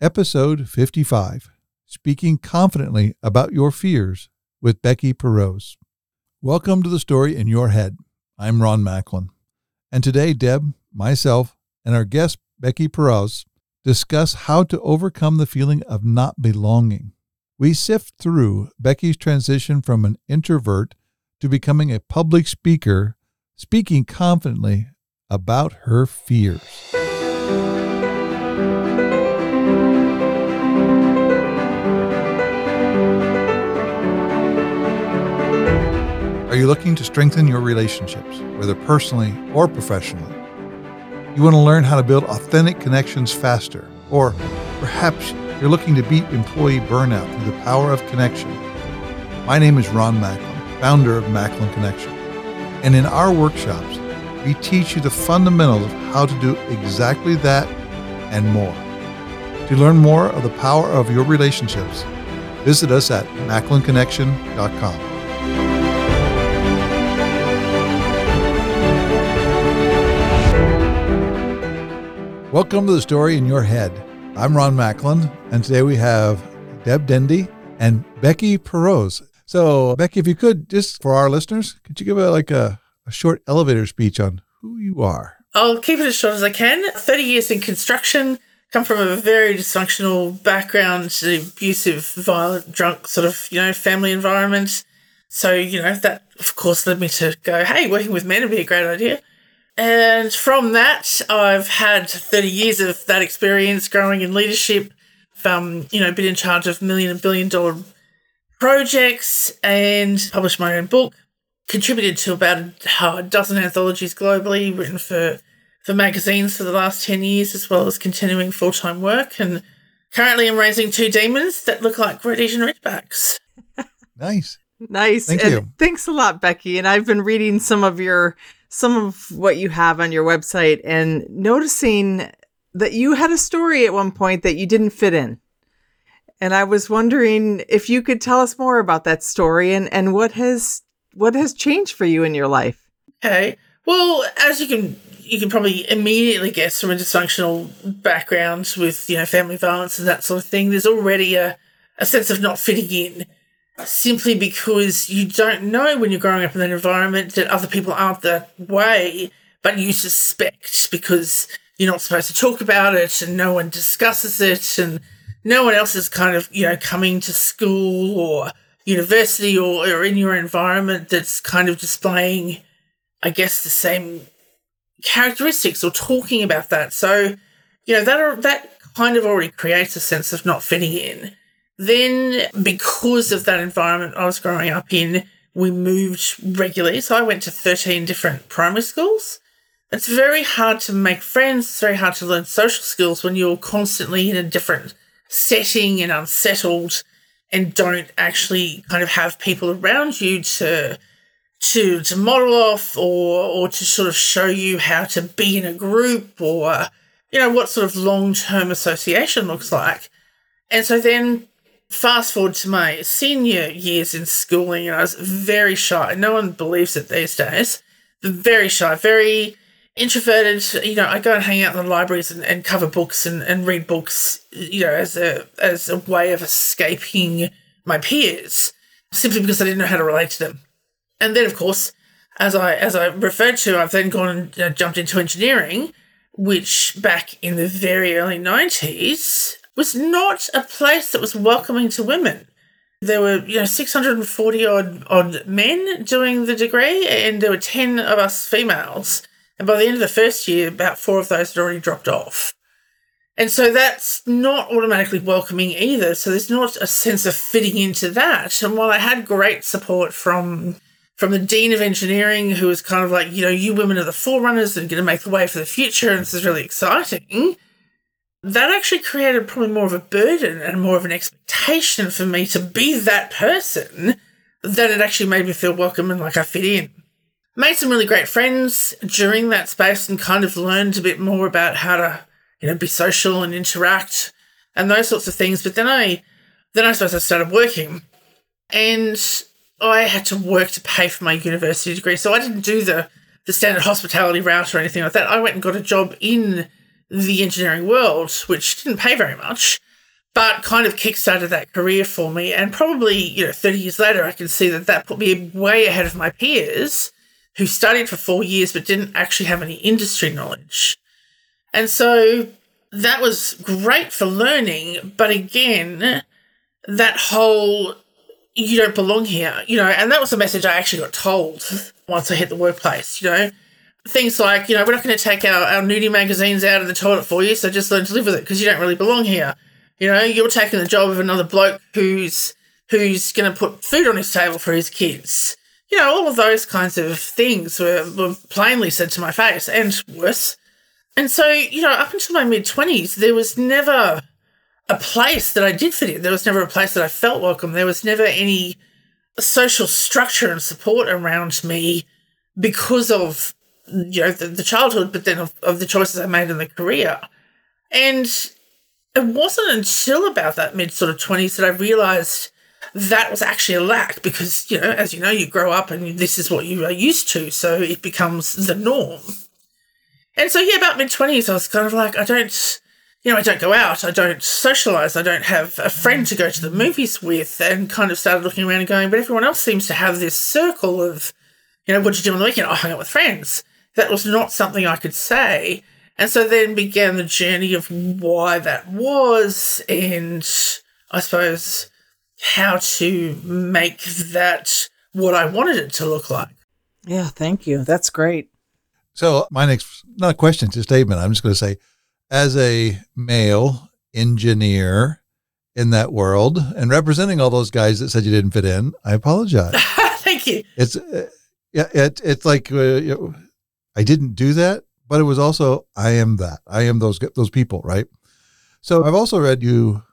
Episode 55 Speaking Confidently About Your Fears with Becky Paroz. Welcome to the story in your head. I'm Ron Macklin. And today, Deb, myself, and our guest, Becky Paroz, discuss how to overcome the feeling of not belonging. We sift through Becky's transition from an introvert to becoming a public speaker, speaking confidently about her fears. You looking to strengthen your relationships, whether personally or professionally? You want to learn how to build authentic connections faster, or perhaps you're looking to beat employee burnout through the power of connection. My name is Ron Macklin, founder of Macklin Connection. And in our workshops, we teach you the fundamentals of how to do exactly that and more. To learn more of the power of your relationships, visit us at macklinconnection.com. Welcome to the story in your head. I'm Ron Macklin, and today we have Deb Dendy and Becky Paroz. So, Becky, if you could, just for our listeners, could you give a like a, a short elevator speech on who you are? I'll keep it as short as I can. 30 years in construction, come from a very dysfunctional background, abusive, violent, drunk sort of, you know, family environment. So, you know, that of course led me to go, hey, working with men would be a great idea. And from that, I've had 30 years of that experience growing in leadership. Um, you know, been in charge of million and billion dollar projects and published my own book. Contributed to about a dozen anthologies globally, written for for magazines for the last 10 years, as well as continuing full time work. And currently, I'm raising two demons that look like Rhodesian Ridgebacks. Nice. Nice. Thank and you. Thanks a lot, Becky. And I've been reading some of your some of what you have on your website and noticing that you had a story at one point that you didn't fit in. And I was wondering if you could tell us more about that story and, and what has what has changed for you in your life. Okay. Well, as you can you can probably immediately guess from a dysfunctional background with, you know, family violence and that sort of thing, there's already a, a sense of not fitting in simply because you don't know when you're growing up in an environment that other people aren't that way, but you suspect because you're not supposed to talk about it and no one discusses it and no one else is kind of, you know, coming to school or university or, or in your environment that's kind of displaying, I guess, the same characteristics or talking about that. So, you know, that that kind of already creates a sense of not fitting in. Then, because of that environment I was growing up in, we moved regularly. So I went to 13 different primary schools. It's very hard to make friends. It's very hard to learn social skills when you're constantly in a different setting and unsettled and don't actually kind of have people around you to to to model off or or to sort of show you how to be in a group or you know what sort of long-term association looks like. And so then fast forward to my senior years in schooling, and I was very shy. No one believes it these days. Very shy, very introverted. You know, I go and hang out in the libraries and, and cover books and, and read books. You know, as a as a way of escaping my peers, simply because I didn't know how to relate to them. And then, of course, as I as I referred to, I've then gone and jumped into engineering, which back in the very early nineties was not a place that was welcoming to women. There were, you know, 640 odd, odd men doing the degree, and there were 10 of us females. And by the end of the first year, about four of those had already dropped off. And so that's not automatically welcoming either. So there's not a sense of fitting into that. And while I had great support from from the dean of engineering, who was kind of like, you know, you women are the forerunners and going to make the way for the future, and this is really exciting that actually created probably more of a burden and more of an expectation for me to be that person than it actually made me feel welcome and like I fit in. Made some really great friends during that space and kind of learned a bit more about how to, you know, be social and interact and those sorts of things. But then I, then I suppose I started working and I had to work to pay for my university degree. So I didn't do the, the standard hospitality route or anything like that. I went and got a job in the engineering world, which didn't pay very much, but kind of kickstarted that career for me. And probably, you know, 30 years later, I can see that that put me way ahead of my peers who studied for four years but didn't actually have any industry knowledge. And so that was great for learning. But again, that whole you don't belong here, you know, and that was a message I actually got told once I hit the workplace, you know. Things like, you know, we're not going to take our, our nudie magazines out of the toilet for you, so just learn to live with it because you don't really belong here. You know, you're taking the job of another bloke who's who's going to put food on his table for his kids. You know, all of those kinds of things were, were plainly said to my face and worse. And so, you know, up until my mid 20s, there was never a place that I did fit in. There was never a place that I felt welcome. There was never any social structure and support around me because of you know the, the childhood, but then of, of the choices I made in the career. And it wasn't until about that mid sort of twenties that I realized that was actually a lack because you know as you know you grow up and this is what you are used to, so it becomes the norm. And so yeah, about mid twenties, I was kind of like I don't you know, I don't go out, I don't socialize, I don't have a friend to go to the movies with, and kind of started looking around and going, but everyone else seems to have this circle of, you know, what did you do on the weekend? I hung out with friends. That was not something I could say. And so then began the journey of why that was, and I suppose how to make that what I wanted it to look like. Yeah, thank you. That's great. So, my next, not a question, it's a statement. I'm just going to say, as a male engineer in that world and representing all those guys that said you didn't fit in, I apologize. Thank you. It's uh, yeah, it, it's like uh, you know, I didn't do that, but it was also I am that. I am those those people, right? So I've also read you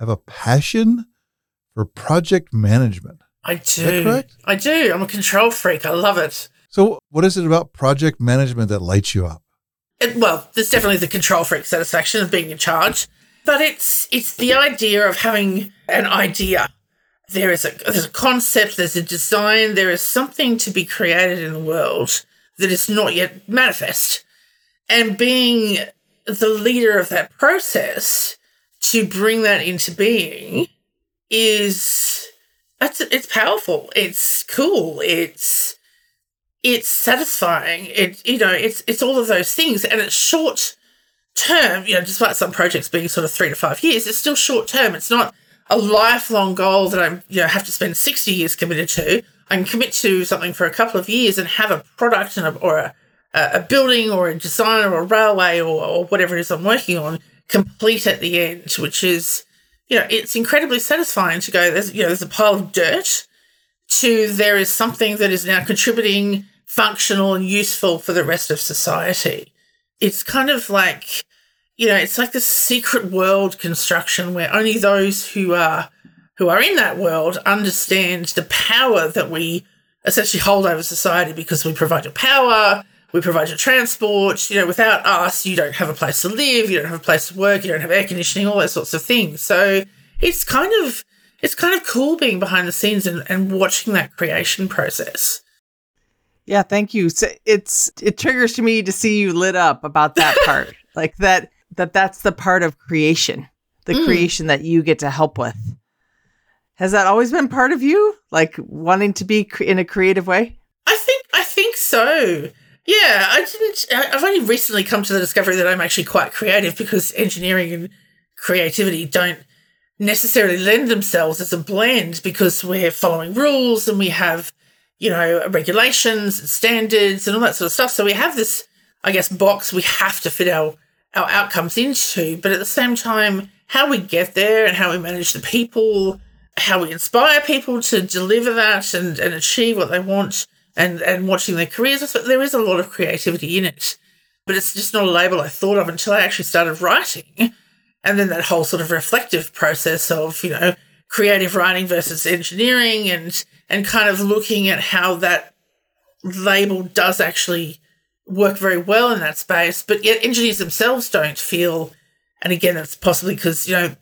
have a passion for project management. I do. I do. I'm a control freak. I love it. So, what is it about project management that lights you up? it, well, there's definitely the control freak satisfaction of being in charge, but it's it's the idea of having an idea. There is a there's a concept, there's a design, there is something to be created in the world that is not yet manifest, and being the leader of that process to bring that into being is that's it's powerful. It's cool. It's it's satisfying. It you know it's it's all of those things, and it's short term. You know, despite some projects being sort of three to five years, it's still short term. It's not a lifelong goal that I'm you know have to spend sixty years committed to. Can commit to something for a couple of years and have a product and a, or a, a building or a design or a railway or, or whatever it is I'm working on complete at the end, which is you know it's incredibly satisfying to go. There's you know there's a pile of dirt to there is something that is now contributing functional and useful for the rest of society. It's kind of like, you know, it's like the secret world construction where only those who are who are in that world understand the power that we essentially hold over society because we provide your power, we provide your transport. You know, without us, you don't have a place to live, you don't have a place to work, you don't have air conditioning, all those sorts of things. So it's kind of it's kind of cool being behind the scenes and, and watching that creation process. Yeah, thank you. So it's it triggers to me to see you lit up about that part. like that that that's the part of creation. The mm. creation that you get to help with. Has that always been part of you? Like wanting to be cre- in a creative way? I think I think so. Yeah, I didn't I've only recently come to the discovery that I'm actually quite creative because engineering and creativity don't necessarily lend themselves as a blend because we're following rules and we have you know, regulations and standards and all that sort of stuff. So we have this, I guess, box we have to fit our, our outcomes into. But at the same time, how we get there and how we manage the people, how we inspire people to deliver that and, and achieve what they want and, and watching their careers, there is a lot of creativity in it. But it's just not a label I thought of until I actually started writing. And then that whole sort of reflective process of, you know, creative writing versus engineering and and kind of looking at how that label does actually work very well in that space, but yet engineers themselves don't feel, and again, it's possibly because, you know,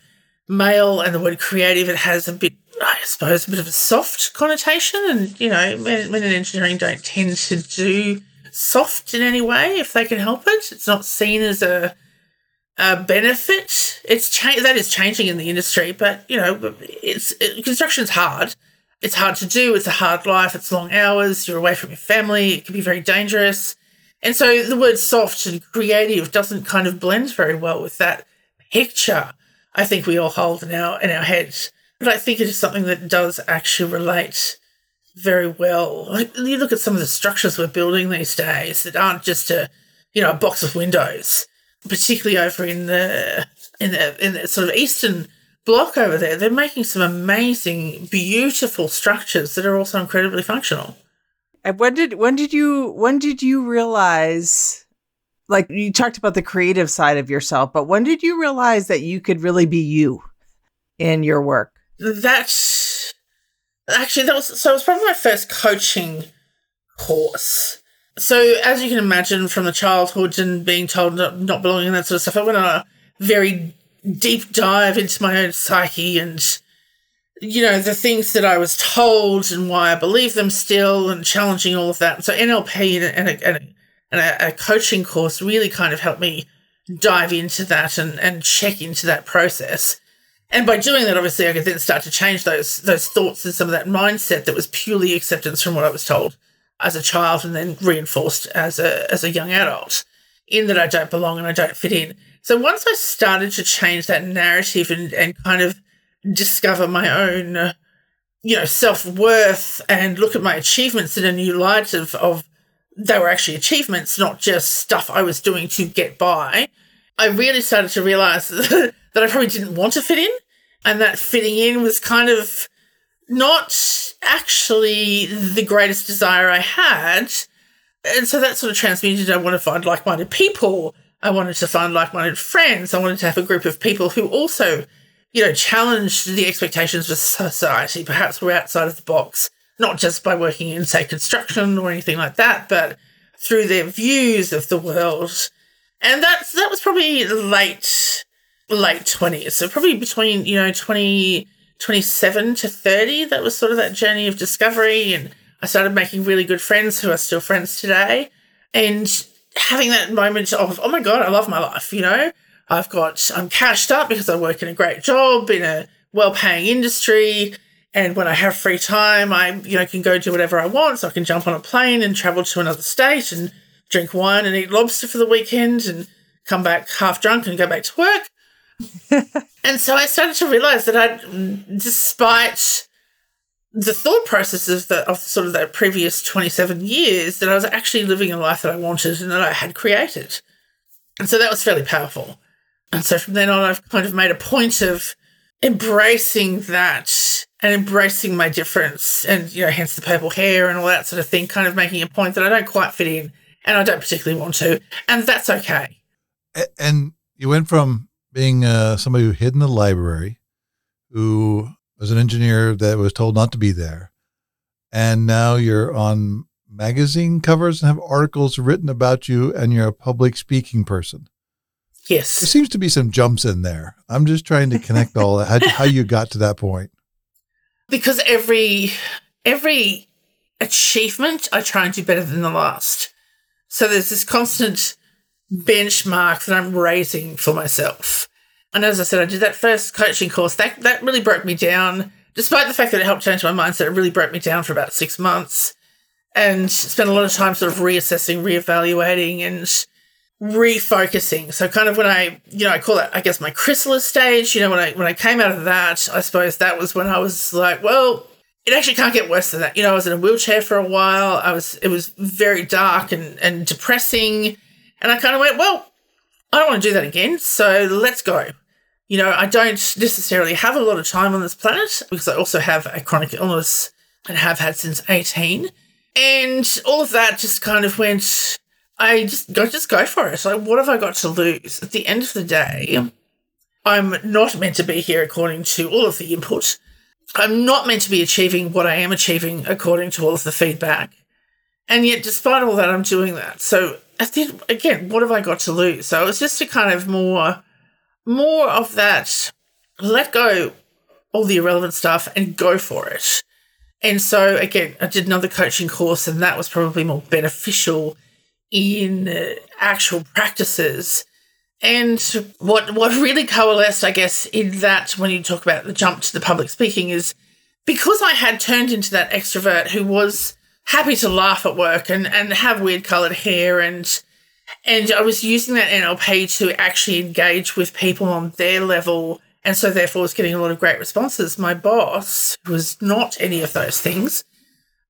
male and the word creative, it has a bit, I suppose, a bit of a soft connotation. And, you know, men, men in engineering don't tend to do soft in any way if they can help it. It's not seen as a, a benefit. It's cha- that is changing in the industry, but you know, it's it, construction's hard. It's hard to do. It's a hard life. It's long hours. You're away from your family. It can be very dangerous. And so the word soft and creative doesn't kind of blend very well with that picture I think we all hold in our in our heads. But I think it is something that does actually relate very well. Like, you look at some of the structures we're building these days that aren't just a you know a box of windows, particularly over in the in the in the sort of eastern block over there. They're making some amazing, beautiful structures that are also incredibly functional. And when did when did you when did you realize like you talked about the creative side of yourself, but when did you realize that you could really be you in your work? That's actually that was so it was probably my first coaching course. So as you can imagine from the childhood and being told not, not belonging and that sort of stuff, I went on a very deep dive into my own psyche and you know the things that I was told and why I believe them still and challenging all of that. So NLP and, and, and and a, a coaching course really kind of helped me dive into that and, and check into that process. And by doing that, obviously, I could then start to change those those thoughts and some of that mindset that was purely acceptance from what I was told as a child, and then reinforced as a as a young adult, in that I don't belong and I don't fit in. So once I started to change that narrative and and kind of discover my own, you know, self worth and look at my achievements in a new light of of they were actually achievements, not just stuff I was doing to get by, I really started to realize that I probably didn't want to fit in. And that fitting in was kind of not actually the greatest desire I had. And so that sort of transmuted. I want to find like minded people. I wanted to find like minded friends. I wanted to have a group of people who also, you know, challenged the expectations of society, perhaps were outside of the box not just by working in, say, construction or anything like that, but through their views of the world. And that's that was probably late late twenties. So probably between, you know, 20, 27 to 30. That was sort of that journey of discovery. And I started making really good friends who are still friends today. And having that moment of, oh my God, I love my life, you know? I've got I'm cashed up because I work in a great job in a well paying industry. And when I have free time, I you know can go do whatever I want. So I can jump on a plane and travel to another state and drink wine and eat lobster for the weekend and come back half drunk and go back to work. and so I started to realize that I, despite the thought processes that of sort of that previous 27 years, that I was actually living a life that I wanted and that I had created. And so that was fairly powerful. And so from then on, I've kind of made a point of embracing that and embracing my difference and you know hence the purple hair and all that sort of thing kind of making a point that i don't quite fit in and i don't particularly want to and that's okay. And you went from being uh, somebody who hid in the library who was an engineer that was told not to be there and now you're on magazine covers and have articles written about you and you're a public speaking person. Yes. There seems to be some jumps in there. I'm just trying to connect all that how, how you got to that point because every every achievement I try and do better than the last. So there's this constant benchmark that I'm raising for myself. And as I said, I did that first coaching course. That that really broke me down. Despite the fact that it helped change my mindset, it really broke me down for about six months. And spent a lot of time sort of reassessing, reevaluating, and refocusing. So kind of when I, you know, I call that, I guess, my chrysalis stage. You know, when I when I came out of that, I suppose that was when I was like, well, it actually can't get worse than that. You know, I was in a wheelchair for a while. I was, it was very dark and and depressing, and I kind of went, well, I don't want to do that again. So let's go. You know, I don't necessarily have a lot of time on this planet because I also have a chronic illness and have had since 18. And all of that just kind of went, I just go just go for it. Like, what have I got to lose? At the end of the day, I'm not meant to be here according to all of the input. I'm not meant to be achieving what I am achieving according to all of the feedback. And yet, despite all that, I'm doing that. So, again, what have I got to lose? So, it's just a kind of more, more of that. Let go all the irrelevant stuff and go for it. And so, again, I did another coaching course, and that was probably more beneficial in actual practices And what what really coalesced, I guess, in that when you talk about the jump to the public speaking is because I had turned into that extrovert who was happy to laugh at work and, and have weird coloured hair and and I was using that NLP to actually engage with people on their level and so therefore was getting a lot of great responses. My boss, was not any of those things,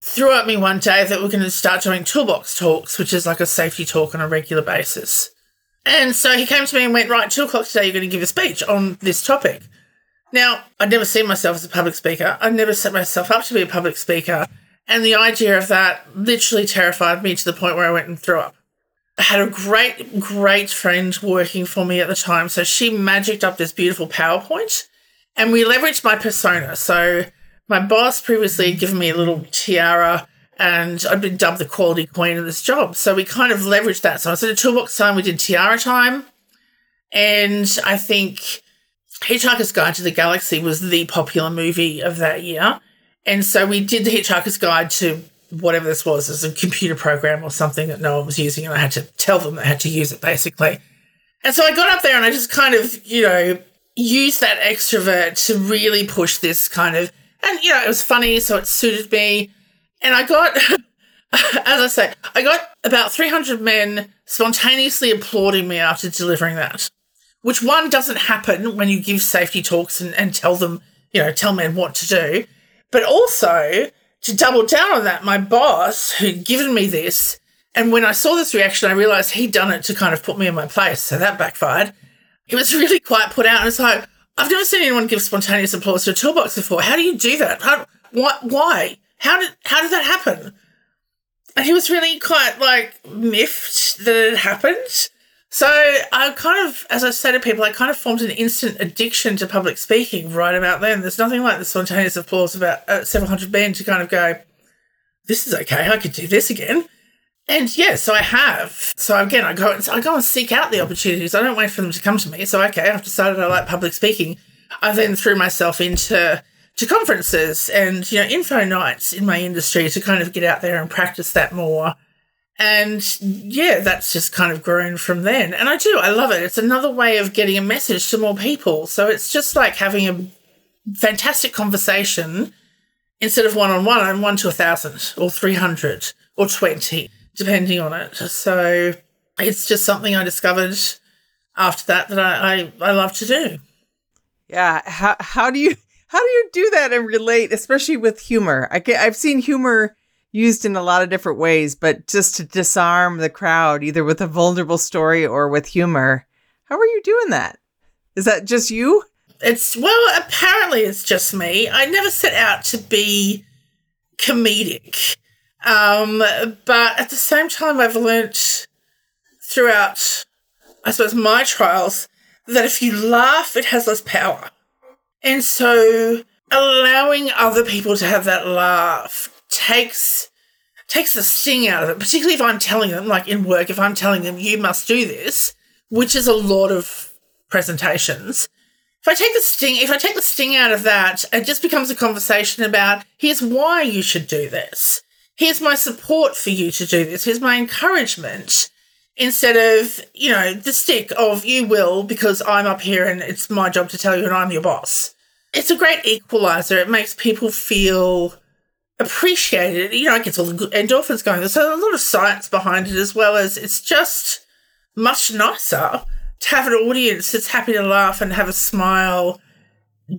threw at me one day that we're going to start doing toolbox talks, which is like a safety talk on a regular basis. And so he came to me and went, Right, two o'clock today, you're going to give a speech on this topic. Now, I'd never seen myself as a public speaker. I'd never set myself up to be a public speaker. And the idea of that literally terrified me to the point where I went and threw up. I had a great, great friend working for me at the time. So she magicked up this beautiful PowerPoint and we leveraged my persona. So my boss previously had given me a little tiara and I'd been dubbed the quality queen of this job. So we kind of leveraged that. So I instead of toolbox time, we did tiara time. And I think Hitchhiker's Guide to the Galaxy was the popular movie of that year. And so we did the Hitchhiker's Guide to whatever this was, as a computer program or something that no one was using. And I had to tell them they had to use it basically. And so I got up there and I just kind of, you know, used that extrovert to really push this kind of, and, you know, it was funny. So it suited me. And I got, as I say, I got about 300 men spontaneously applauding me after delivering that, which one doesn't happen when you give safety talks and, and tell them, you know, tell men what to do. But also, to double down on that, my boss, who'd given me this, and when I saw this reaction, I realized he'd done it to kind of put me in my place. So that backfired. He was really quite put out. And it's like, I've never seen anyone give spontaneous applause to a toolbox before. How do you do that? How, what, why? How did how did that happen? And he was really quite like miffed that it happened. So I kind of, as I say to people, I kind of formed an instant addiction to public speaking right about then. There's nothing like the spontaneous applause about uh, men to kind of go, "This is okay. I could do this again." And yeah, so I have. So again, I go, I go and seek out the opportunities. I don't wait for them to come to me. So okay, I've decided I like public speaking. I then threw myself into to conferences and you know info nights in my industry to kind of get out there and practice that more and yeah that's just kind of grown from then and i do i love it it's another way of getting a message to more people so it's just like having a fantastic conversation instead of one-on-one i'm one to a thousand or 300 or 20 depending on it so it's just something i discovered after that that i, I, I love to do yeah how, how do you how do you do that and relate, especially with humor? I get, I've seen humor used in a lot of different ways, but just to disarm the crowd, either with a vulnerable story or with humor. How are you doing that? Is that just you? It's well, apparently it's just me. I never set out to be comedic. Um, but at the same time, I've learnt throughout, I suppose, my trials that if you laugh, it has less power. And so allowing other people to have that laugh takes takes the sting out of it, particularly if I'm telling them, like in work, if I'm telling them you must do this, which is a lot of presentations. If I take the sting, if I take the sting out of that, it just becomes a conversation about here's why you should do this. Here's my support for you to do this. Here's my encouragement. Instead of, you know, the stick of you will because I'm up here and it's my job to tell you and I'm your boss. It's a great equalizer. It makes people feel appreciated. You know, it gets all the endorphins going. So there's a lot of science behind it as well as it's just much nicer to have an audience that's happy to laugh and have a smile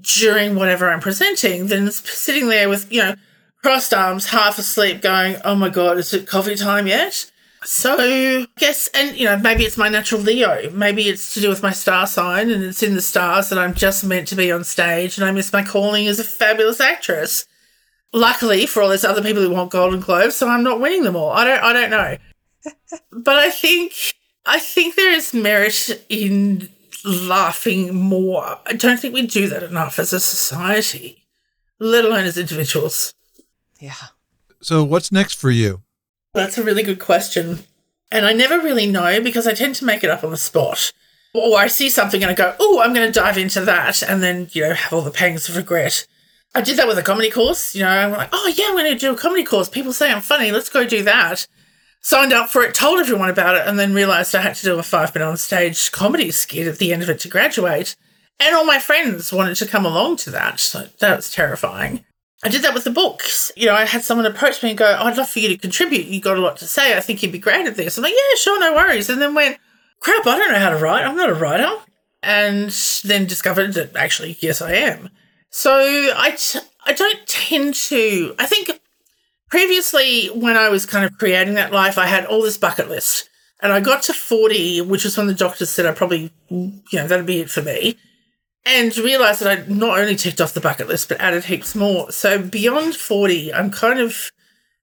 during whatever I'm presenting than sitting there with, you know, crossed arms, half asleep, going, oh my God, is it coffee time yet? So, I guess, and you know, maybe it's my natural Leo. Maybe it's to do with my star sign, and it's in the stars that I'm just meant to be on stage, and I miss my calling as a fabulous actress. Luckily for all those other people who want Golden Globes, so I'm not winning them all. I don't, I don't know. but I think, I think there is merit in laughing more. I don't think we do that enough as a society, let alone as individuals. Yeah. So, what's next for you? That's a really good question. And I never really know because I tend to make it up on the spot. Or I see something and I go, oh, I'm going to dive into that. And then, you know, have all the pangs of regret. I did that with a comedy course. You know, I'm like, oh, yeah, I'm going to do a comedy course. People say I'm funny. Let's go do that. signed up for it, told everyone about it, and then realized I had to do a five minute on stage comedy skit at the end of it to graduate. And all my friends wanted to come along to that. So that was terrifying. I did that with the books. You know, I had someone approach me and go, oh, I'd love for you to contribute. You've got a lot to say. I think you'd be great at this. I'm like, yeah, sure, no worries. And then went, crap, I don't know how to write. I'm not a writer. And then discovered that actually, yes, I am. So I, t- I don't tend to, I think previously when I was kind of creating that life, I had all this bucket list. And I got to 40, which was when the doctor said I probably, you know, that'd be it for me and realized that I'd not only ticked off the bucket list, but added heaps more. So beyond 40, I'm kind of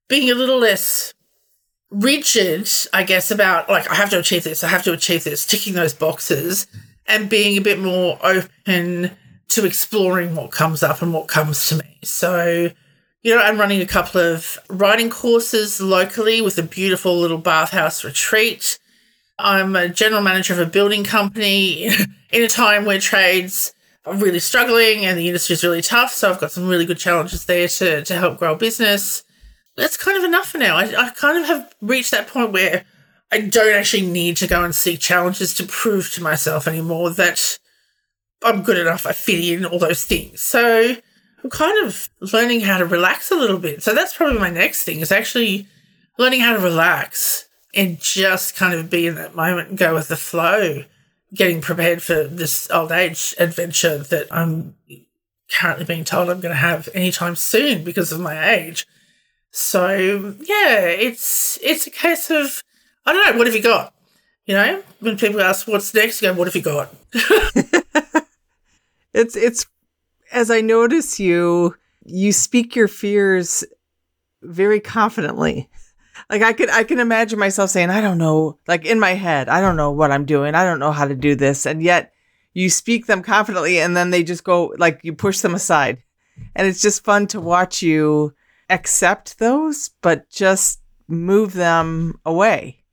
being a little less rigid, I guess, about like, I have to achieve this, I have to achieve this, ticking those boxes, and being a bit more open to exploring what comes up and what comes to me. So, you know, I'm running a couple of writing courses locally with a beautiful little bathhouse retreat. I'm a general manager of a building company in a time where trades are really struggling and the industry is really tough. So I've got some really good challenges there to, to help grow a business. That's kind of enough for now. I, I kind of have reached that point where I don't actually need to go and seek challenges to prove to myself anymore that I'm good enough. I fit in all those things. So I'm kind of learning how to relax a little bit. So that's probably my next thing is actually learning how to relax and just kind of be in that moment and go with the flow, getting prepared for this old age adventure that I'm currently being told I'm going to have anytime soon because of my age. So yeah, it's it's a case of I don't know. What have you got? You know, when people ask what's next, you go, "What have you got?" it's it's as I notice you, you speak your fears very confidently like I could I can imagine myself saying, I don't know, like in my head, I don't know what I'm doing. I don't know how to do this. And yet you speak them confidently and then they just go like you push them aside. And it's just fun to watch you accept those, but just move them away.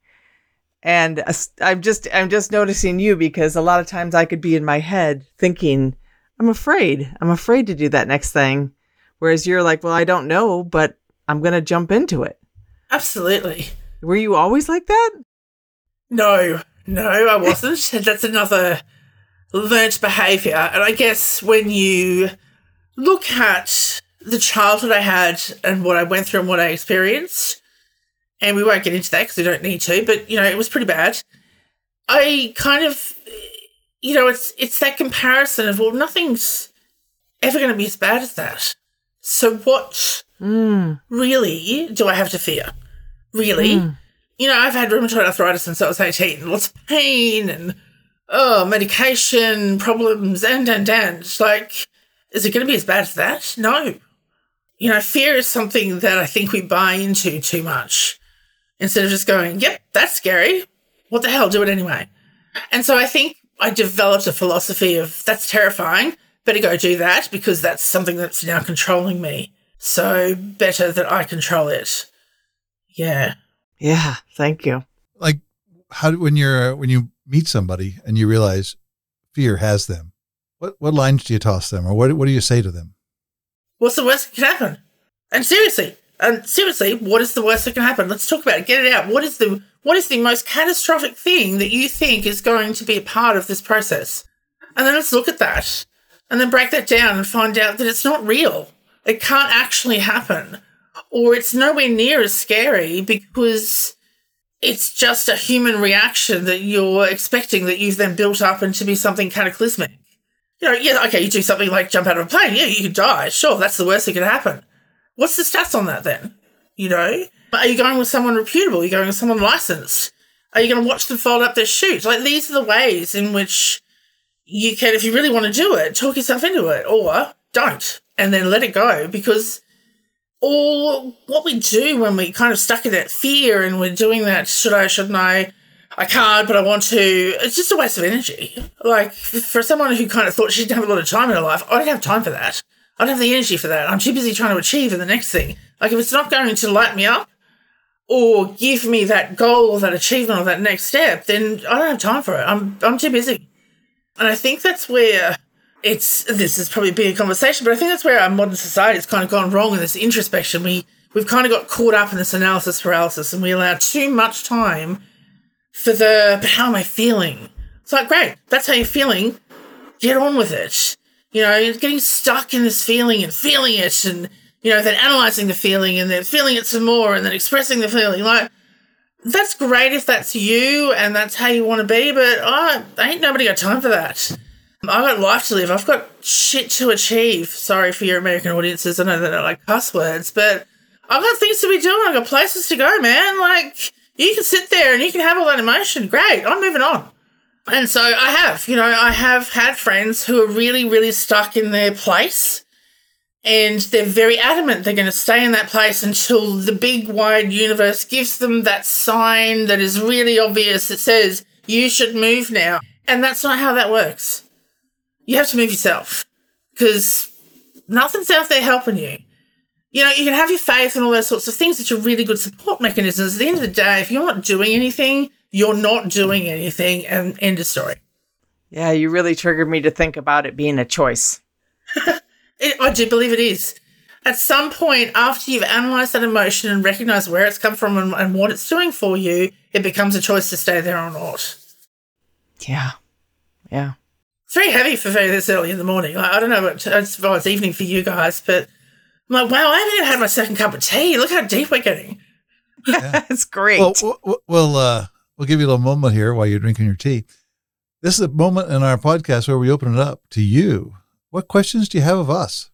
And I'm just I'm just noticing you because a lot of times I could be in my head thinking, I'm afraid. I'm afraid to do that next thing. Whereas you're like, well, I don't know, but I'm going to jump into it. Absolutely. Were you always like that? No, no, I wasn't. That's another learnt behavior. And I guess when you look at the childhood I had and what I went through and what I experienced, and we won't get into that because we don't need to, but you know, it was pretty bad. I kind of, you know, it's it's that comparison of well, nothing's ever going to be as bad as that. So what Mm. Really, do I have to fear? Really? Mm. You know, I've had rheumatoid arthritis since I was 18, lots of pain and, oh, medication problems and, and, and. Like, is it going to be as bad as that? No. You know, fear is something that I think we buy into too much instead of just going, yep, that's scary. What the hell? Do it anyway. And so I think I developed a philosophy of that's terrifying. Better go do that because that's something that's now controlling me. So better that I control it. Yeah. Yeah. Thank you. Like how do when you're uh, when you meet somebody and you realize fear has them, what what lines do you toss them, or what what do you say to them? What's the worst that can happen? And seriously, and seriously, what is the worst that can happen? Let's talk about it. Get it out. What is the what is the most catastrophic thing that you think is going to be a part of this process? And then let's look at that. And then break that down and find out that it's not real. It can't actually happen. Or it's nowhere near as scary because it's just a human reaction that you're expecting that you've then built up into be something cataclysmic. You know, yeah, okay, you do something like jump out of a plane, yeah, you could die. Sure, that's the worst that could happen. What's the stats on that then? You know? Are you going with someone reputable? Are you going with someone licensed? Are you going to watch them fold up their chute? Like, these are the ways in which you can, if you really want to do it, talk yourself into it, or don't and then let it go because all what we do when we kind of stuck in that fear and we're doing that should I, shouldn't I, I can't, but I want to, it's just a waste of energy. Like for someone who kind of thought she didn't have a lot of time in her life, I don't have time for that. I don't have the energy for that. I'm too busy trying to achieve the next thing. Like if it's not going to light me up or give me that goal or that achievement or that next step, then I don't have time for it. I'm I'm too busy. And I think that's where it's this is probably a bigger conversation, but I think that's where our modern society has kind of gone wrong in this introspection. We we've kind of got caught up in this analysis paralysis and we allow too much time for the, but how am I feeling? It's like, great, that's how you're feeling. Get on with it. You know, getting stuck in this feeling and feeling it and, you know, then analyzing the feeling and then feeling it some more and then expressing the feeling. Like, that's great if that's you and that's how you want to be, but I ain't nobody got time for that. I've got life to live. I've got shit to achieve. Sorry for your American audiences. I know they don't like cuss words, but I've got things to be doing. I've got places to go, man. Like, you can sit there and you can have all that emotion. Great. I'm moving on. And so I have, you know, I have had friends who are really, really stuck in their place and they're very adamant they're going to stay in that place until the big wide universe gives them that sign that is really obvious that says you should move now. And that's not how that works. You have to move yourself because nothing's out there helping you. You know, you can have your faith and all those sorts of things that are really good support mechanisms. At the end of the day, if you're not doing anything, you're not doing anything, and end of story. Yeah, you really triggered me to think about it being a choice. It, I do believe it is. At some point, after you've analysed that emotion and recognised where it's come from and, and what it's doing for you, it becomes a choice to stay there or not. Yeah. Yeah. It's very heavy for very this early in the morning. Like, I don't know what it's, well, it's evening for you guys, but I'm like, wow, I haven't even had my second cup of tea. Look how deep we're getting. That's great. Well, we'll, we'll, uh, we'll give you a little moment here while you're drinking your tea. This is a moment in our podcast where we open it up to you. What questions do you have of us?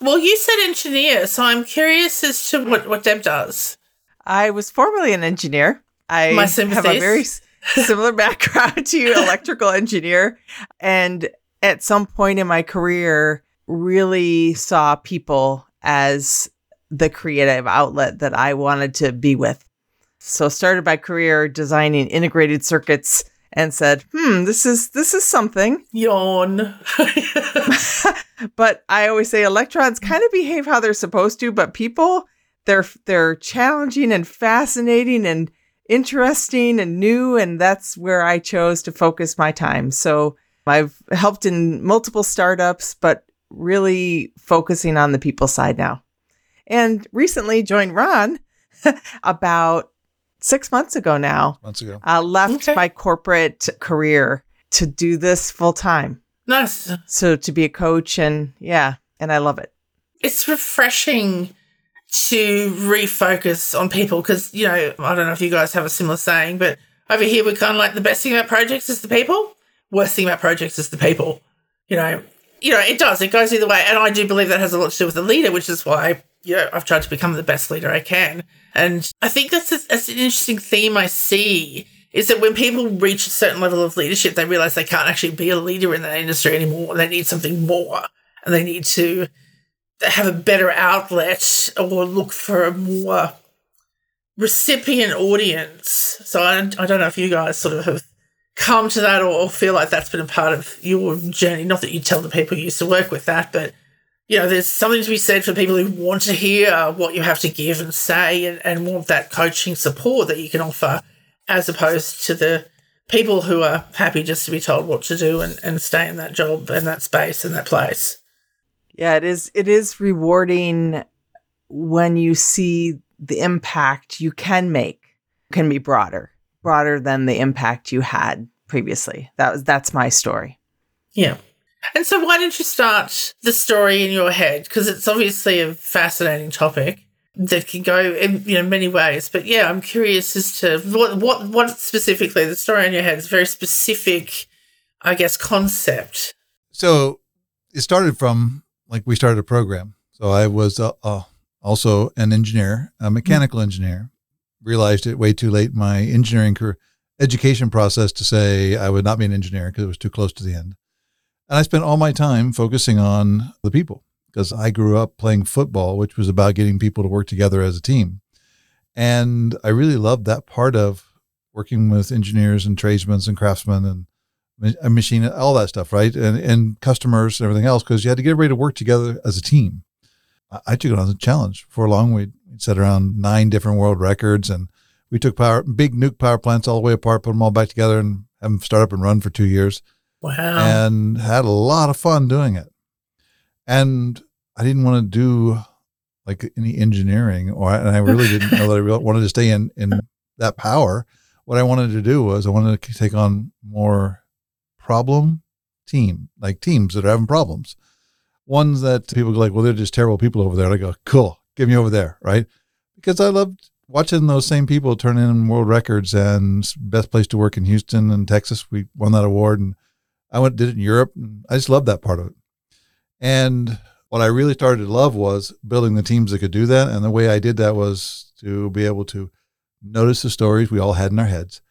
Well, you said engineer, so I'm curious as to what, what Deb does. I was formerly an engineer. I My have a sympathies. very s- similar background to you, electrical engineer. And at some point in my career, really saw people as the creative outlet that I wanted to be with. So started my career designing integrated circuits and said, hmm, this is this is something. Yawn. but I always say electrons kind of behave how they're supposed to, but people they're they're challenging and fascinating and interesting and new and that's where I chose to focus my time. So I've helped in multiple startups but really focusing on the people side now. And recently joined Ron about 6 months ago now. Months ago. Uh, left Okay. my corporate career to do this full time. nice. So to be a coach and yeah, and I love it. it's refreshing to refocus on people because you know I don't know if you guys have a similar saying, but over here we're kind of like the best thing about projects is the people. Worst thing about projects is the people. You know, you know it does. It goes either way, and I do believe that has a lot to do with the leader, which is why you know I've tried to become the best leader I can. And I think that's a, that's an interesting theme I see is that when people reach a certain level of leadership, they realize they can't actually be a leader in that industry anymore. They need something more, and they need to have a better outlet or look for a more recipient audience. So I, I don't know if you guys sort of have come to that or feel like that's been a part of your journey. Not that you tell the people you used to work with that, but you know, there's something to be said for people who want to hear what you have to give and say and, and want that coaching support that you can offer as opposed to the people who are happy just to be told what to do and, and stay in that job and that space and that place. Yeah, it is it is rewarding when you see the impact you can make can be broader, broader than the impact you had previously. That was that's my story. Yeah. And so, why didn't you start the story in your head? Because it's obviously a fascinating topic that can go in you know many ways. But yeah, I'm curious as to what what what specifically the story in your head is a very specific, I guess, concept. So it started from like we started a program. So I was uh, uh, also an engineer, a mechanical engineer. Realized it way too late in my engineering career, education process to say I would not be an engineer because it was too close to the end. And I spent all my time focusing on the people because I grew up playing football, which was about getting people to work together as a team. And I really loved that part of working with engineers and tradesmen and craftsmen and a machine, all that stuff, right? And and customers and everything else, because you had to get ready to work together as a team. I, I took it on as a challenge. For long, we set around nine different world records, and we took power, big nuke power plants all the way apart, put them all back together, and have them start up and run for two years, Wow. and had a lot of fun doing it. And I didn't want to do like any engineering, or and I really didn't know that I really wanted to stay in in that power. What I wanted to do was I wanted to take on more problem team, like teams that are having problems. Ones that people go like, well, they're just terrible people over there. And I go, cool, get me over there, right? Because I loved watching those same people turn in world records and best place to work in Houston and Texas. We won that award, and I went did it in Europe. And I just loved that part of it. And what I really started to love was building the teams that could do that. And the way I did that was to be able to notice the stories we all had in our heads,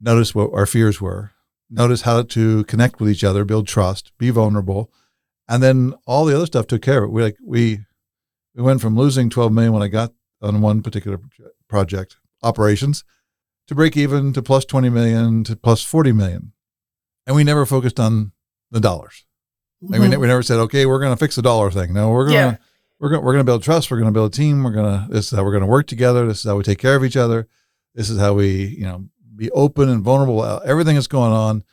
notice what our fears were, notice how to connect with each other, build trust, be vulnerable, and then all the other stuff took care of it. We like we we went from losing 12 million when I got on one particular project operations to break even to plus 20 million to plus 40 million, and we never focused on the dollars. Like we, mm-hmm. ne- we never said, okay, we're going to fix the dollar thing. No, we're going to Yeah. we're going we're going to build trust. We're going to build a team. We're going to this is how we're going to work together. This is how we take care of each other. This is how we you know be open and vulnerable. Everything that's going on,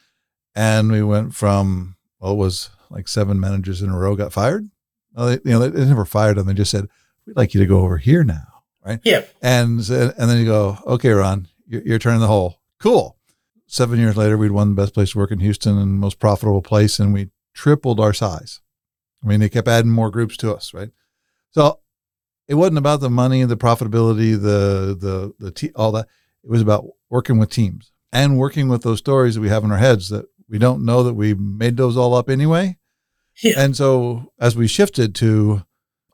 and we went from well, it was like seven managers in a row got fired. Well, they, you know, they, never fired them. They just said, "We'd like you to go over here now." Right. Yeah. And and then you go, okay, Ron, you're, you're turning the hole. Cool. Seven years later, we'd won the best place to work in Houston and most profitable place, and we tripled our size. I mean, they kept adding more groups to us, right? So it wasn't about the money, the profitability, the the the te- all that. It was about working with teams and working with those stories that we have in our heads that we don't know that we made those all up anyway. Yeah. And so as we shifted to,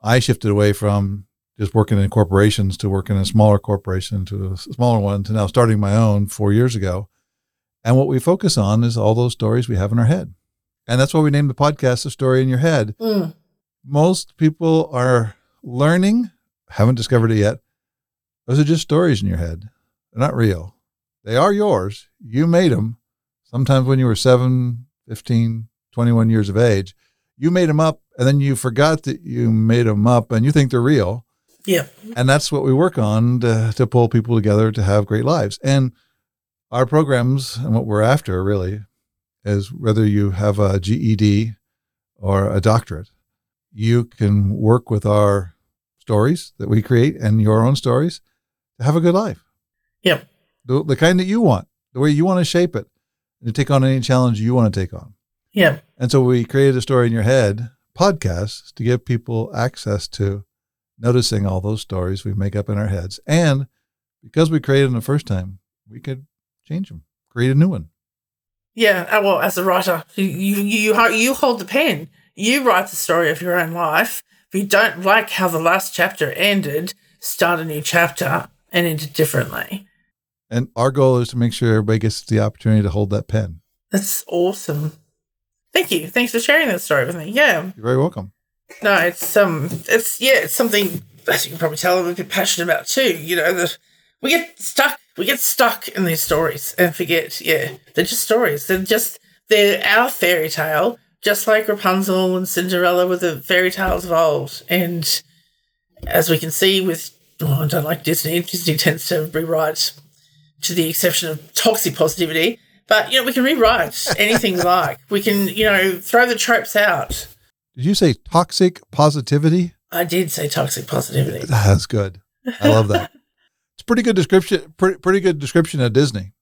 I shifted away from just working in corporations to working in a smaller corporation to a smaller one to now starting my own four years ago. And what we focus on is all those stories we have in our head. And that's why we named the podcast The Story in Your Head. Mm. Most people are learning, haven't discovered it yet. Those are just stories in your head. They're not real. They are yours. You made them. Sometimes when you were 7, 15, 21 years of age, you made them up and then you forgot that you made them up and you think they're real. Yeah. And that's what we work on to, to pull people together to have great lives. And our programs and what we're after really is whether you have a GED or a doctorate, you can work with our stories that we create and your own stories to have a good life. Yep. The, the kind that you want, the way you want to shape it, and to take on any challenge you want to take on. Yeah. And so we created a story in your head podcast to give people access to noticing all those stories we make up in our heads. And because we created them the first time, we could change them, create a new one. Yeah. uh, Well, as a writer, you you you, you hold the pen. You write the story of your own life. If you don't like how the last chapter ended, start a new chapter and end it differently. And our goal is to make sure everybody gets the opportunity to hold that pen. That's awesome. Thank you. Thanks for sharing that story with me. Yeah. You're very welcome. No, it's um, it's yeah, it's something as you can probably tell I'm a bit passionate about too. You know, that we get stuck, we get stuck in these stories and forget. Yeah, they're just stories. They're just they're our fairy tale, just like Rapunzel and Cinderella were the fairy tales of old. And as we can see with, oh, I don't like Disney. Disney tends to rewrite to the exception of toxic positivity. But you know, we can rewrite anything we like. We can, you know, throw the tropes out. Did you say toxic positivity? I did say toxic positivity. That's good. I love that. it's pretty good description. Pretty, pretty good description of Disney.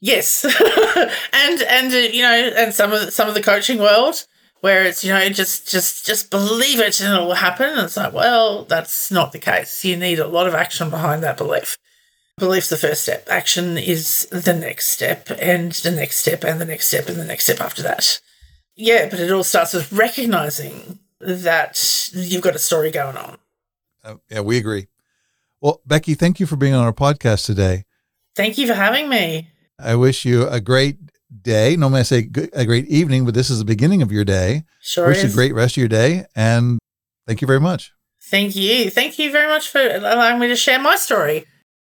Yes, and and uh, you know, and some of the, some of the coaching world where it's you know just just just believe it and it will happen. And it's like, well, that's not the case. You need a lot of action behind that belief. Belief's the first step. Action is the next step, and the next step, and the next step, and the next step after that. Yeah, but it all starts with recognizing that you've got a story going on. Uh, yeah, we agree. Well, Becky, thank you for being on our podcast today. Thank you for having me. I wish you a great day. Normally I say a great evening, but this is the beginning of your day. Sure wish you a great rest of your day. And thank you very much. Thank you. Thank you very much for allowing me to share my story.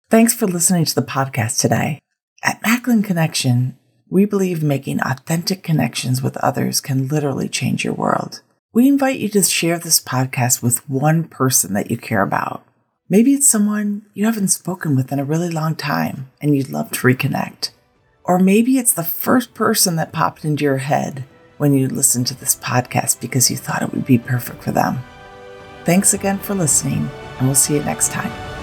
Thanks for listening to the podcast today. At Macklin Connection, we believe making authentic connections with others can literally change your world. We invite you to share this podcast with one person that you care about. Maybe it's someone you haven't spoken with in a really long time and you'd love to reconnect. Or maybe it's the first person that popped into your head when you listened to this podcast because you thought it would be perfect for them. Thanks again for listening, and we'll see you next time.